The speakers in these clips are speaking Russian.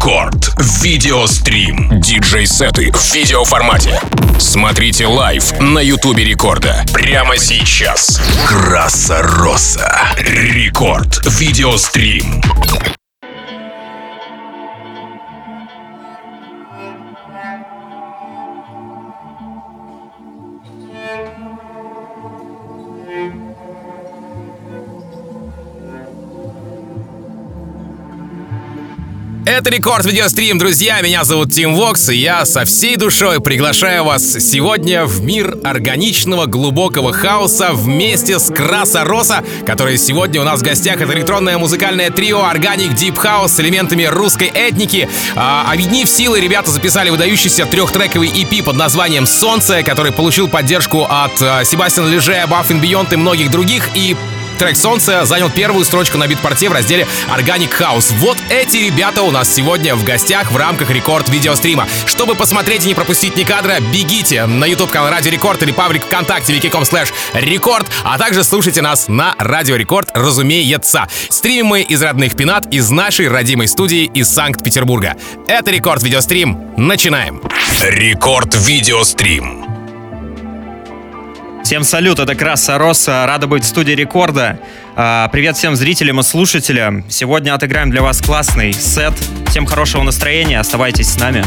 Рекорд. Видеострим. Диджей-сеты в видеоформате. Смотрите live на Ютубе Рекорда. Прямо сейчас. Краса Роса. Рекорд. Видеострим. Это Рекорд Видеострим, друзья. Меня зовут Тим Вокс, и я со всей душой приглашаю вас сегодня в мир органичного глубокого хаоса вместе с Краса Роса, который сегодня у нас в гостях. Это электронное музыкальное трио Organic Deep House с элементами русской этники. А, объединив силы, ребята записали выдающийся трехтрековый EP под названием «Солнце», который получил поддержку от а, Себастьяна Леже, Buff Beyond и многих других. И Трек «Солнце» занял первую строчку на Beatport е в разделе Organic House. Вот эти ребята у нас сегодня в гостях в рамках рекорд видеострима. Чтобы посмотреть и не пропустить ни кадра, бегите на YouTube канал Радио Рекорд или паблик ВКонтакте vk.com slash рекорд, а также слушайте нас на Радио Рекорд, разумеется. Стримим мы из родных пенат из нашей родимой студии из Санкт-Петербурга. Это рекорд видеострим. Начинаем. Рекорд видеострим. Всем салют, это Краса Росса, рада быть в студии Рекорда. А, привет всем зрителям и слушателям. Сегодня отыграем для вас классный сет. Всем хорошего настроения, оставайтесь с нами.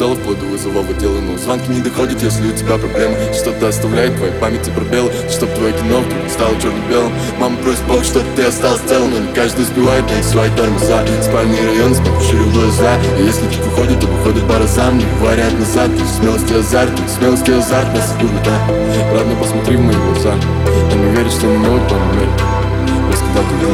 прицелов Вплоть до вызова в отделы, но. Звонки не доходят Если у тебя проблемы, что-то оставляет твоей памяти пробелы Чтоб твое кино вдруг стало черно-белым. Мама просит Бог, что ты остался целым Но не каждый успевает найти свои тормоза. Спальный район, смотри шире глаза. И если чуть выходит, то выходит по разам Не вариант назад, ты смелость и азарт Ты смелость и азарт нас да Ладно, посмотри в мои глаза. Я не верю, что не могут поверить Раз когда ты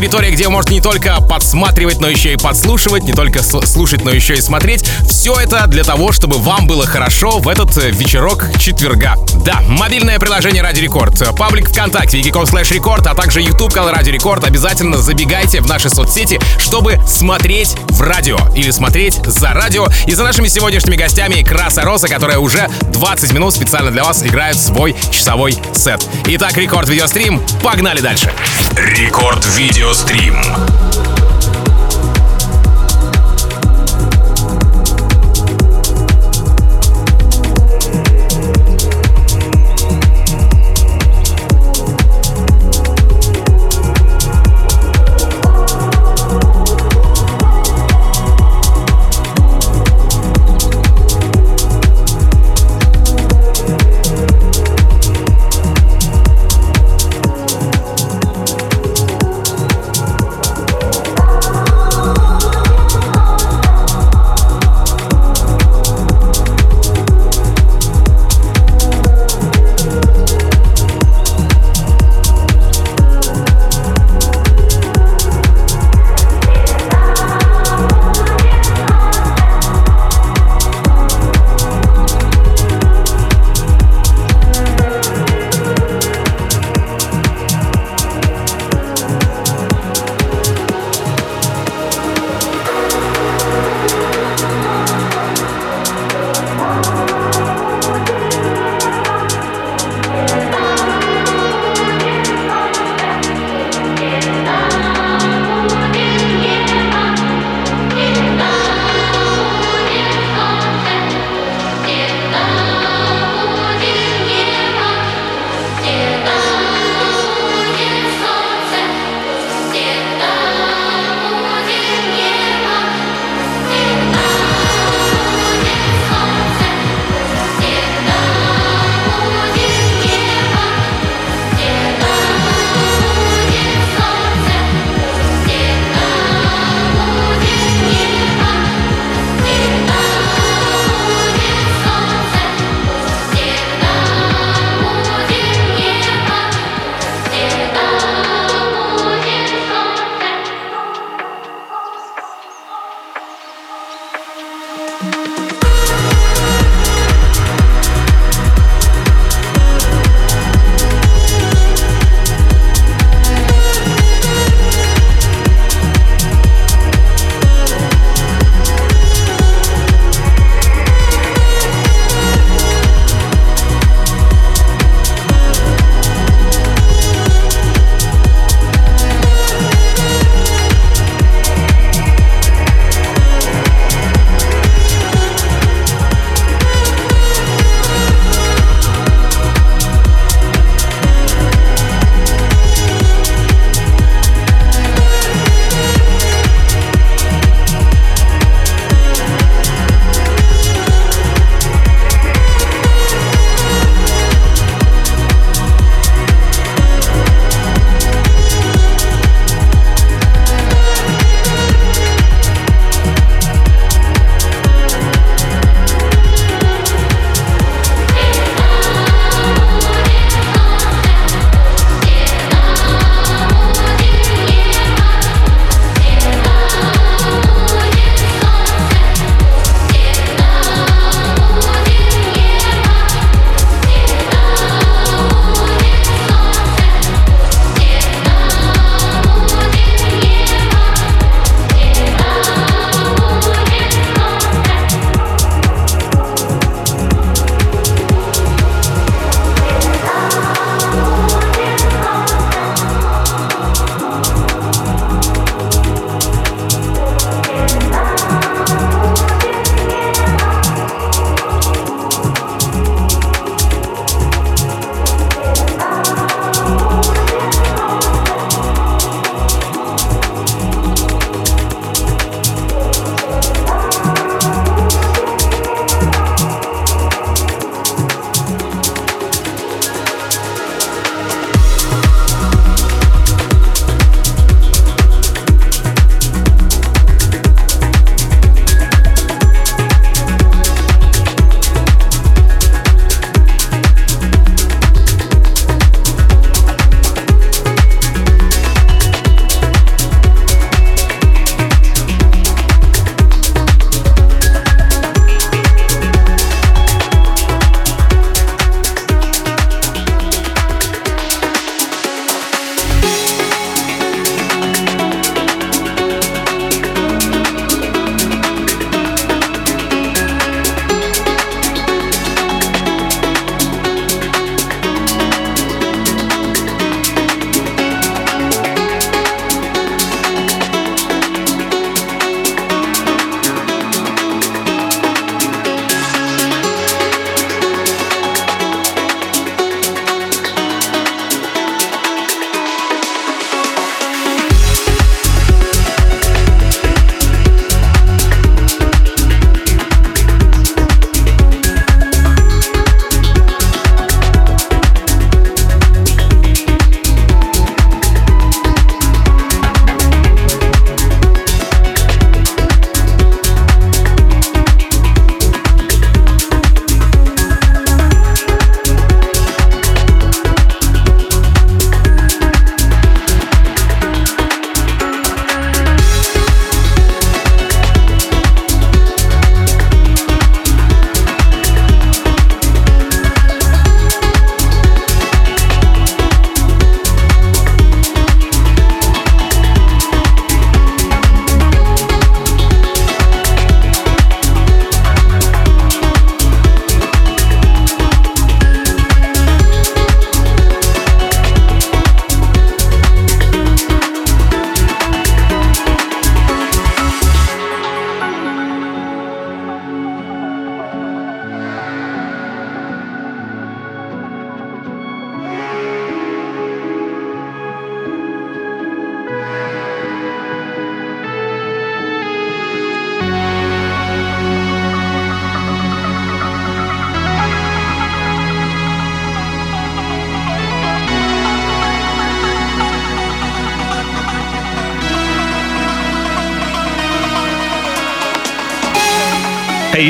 территория, где вы не только подсматривать, но еще и подслушивать, не только слушать, но еще и смотреть. Все это для того, чтобы вам было хорошо в этот э, вечерок четверга. Да, мобильное приложение Ради Рекорд, паблик ВКонтакте, vk.com slash рекорд, а также YouTube канал Ради Рекорд. Обязательно забегайте в наши соцсети, чтобы смотреть в радио или смотреть за радио. И за нашими сегодняшними гостями Краса Роса, которая уже 20 минут специально для вас играет свой часовой сет. Итак, Рекорд Видеострим, погнали дальше. Рекорд Видеострим.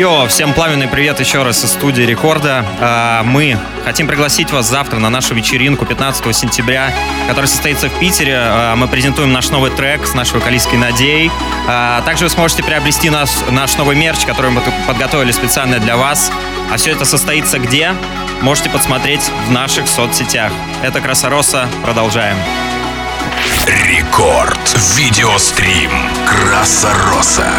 Йо, всем пламенный привет еще раз из студии Рекорда. А, мы хотим пригласить вас завтра на нашу вечеринку 15 сентября, которая состоится в Питере. А, мы презентуем наш новый трек с нашей вокалисткой Надеей. А, также вы сможете приобрести наш, наш новый мерч, который мы подготовили специально для вас. А все это состоится где? Можете посмотреть в наших соцсетях. Это Красороса. Продолжаем. Рекорд. Видеострим. Красороса.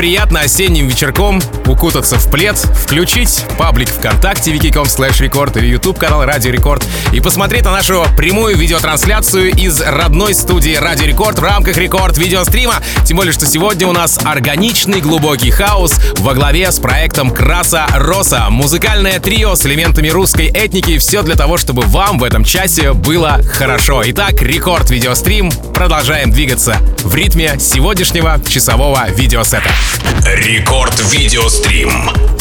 Приятно осенним вечерком укутаться в плед, включить паблик ВКонтакте vk.com slash рекорд или YouTube канал Радио Рекорд и посмотреть на нашу прямую видеотрансляцию из родной студии Радио Рекорд в рамках рекорд видеострима. Тем более, что сегодня у нас органичный глубокий хаос во главе с проектом Краса Роса. Музыкальное трио с элементами русской этники. Все для того, чтобы вам в этом часе было хорошо. Итак, рекорд видеострим. Продолжаем двигаться в ритме сегодняшнего часового видеосета. Рекорд видеострим.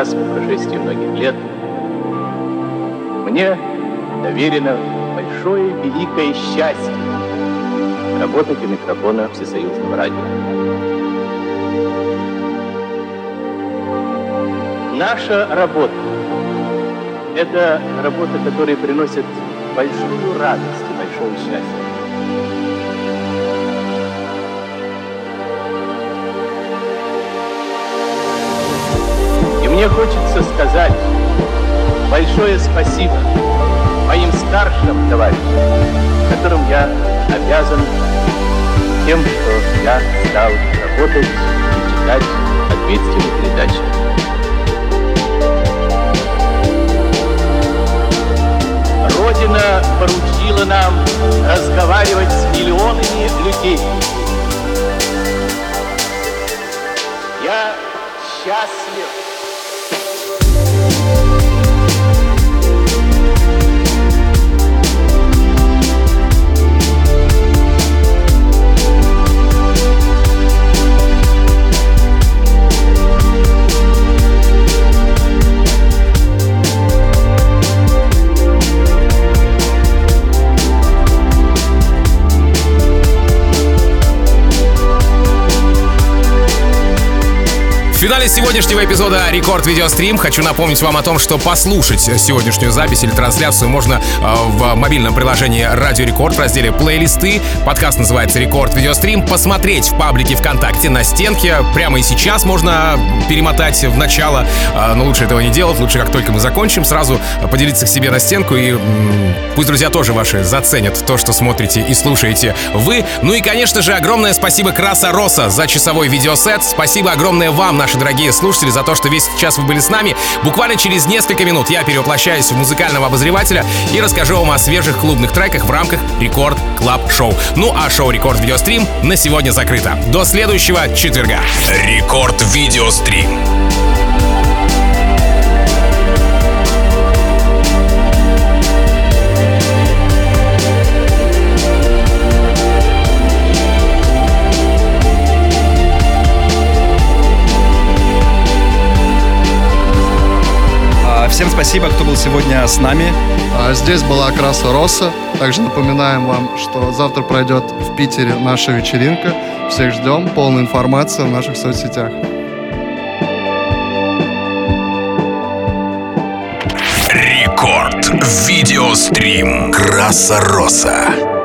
Сейчас, по прошествии многих лет, мне доверено большое великое счастье работать у микрофона Всесоюзного радио. Наша работа – это работа, которая приносит большую радость и большое счастье. Мне хочется сказать большое спасибо моим старшим товарищам, которым я обязан тем, что я стал работать и читать ответственные передачи. Родина поручила нам разговаривать с миллионами людей. Я счастлив. Финале сегодняшнего эпизода Рекорд Видеострим хочу напомнить вам о том, что послушать сегодняшнюю запись или трансляцию можно э, в мобильном приложении Радио Рекорд в разделе «Плейлисты». Подкаст называется «Рекорд Видеострим». Посмотреть в паблике ВКонтакте на стенке. Прямо и сейчас можно перемотать в начало, э, но лучше этого не делать. Лучше, как только мы закончим, сразу поделиться к себе на стенку и пусть друзья тоже ваши заценят то, что смотрите и слушаете вы. Ну и, конечно же, огромное спасибо Краса Роса за часовой видеосет. Спасибо огромное вам, наши дорогие слушатели, за то, что весь час вы были с нами. Буквально через несколько минут я перевоплощаюсь в музыкального обозревателя и расскажу вам о свежих клубных треках в рамках Record Club Show. Ну а шоу Рекорд Видеострим на сегодня закрыто. До следующего четверга. Рекорд Видеострим. Спасибо, кто был сегодня с нами. А Здесь была Краса Росса. Также напоминаем вам, что завтра пройдет в Питере наша вечеринка. Всех ждем. Полная информация в наших соцсетях. Рекорд Видеострим. Краса Роса.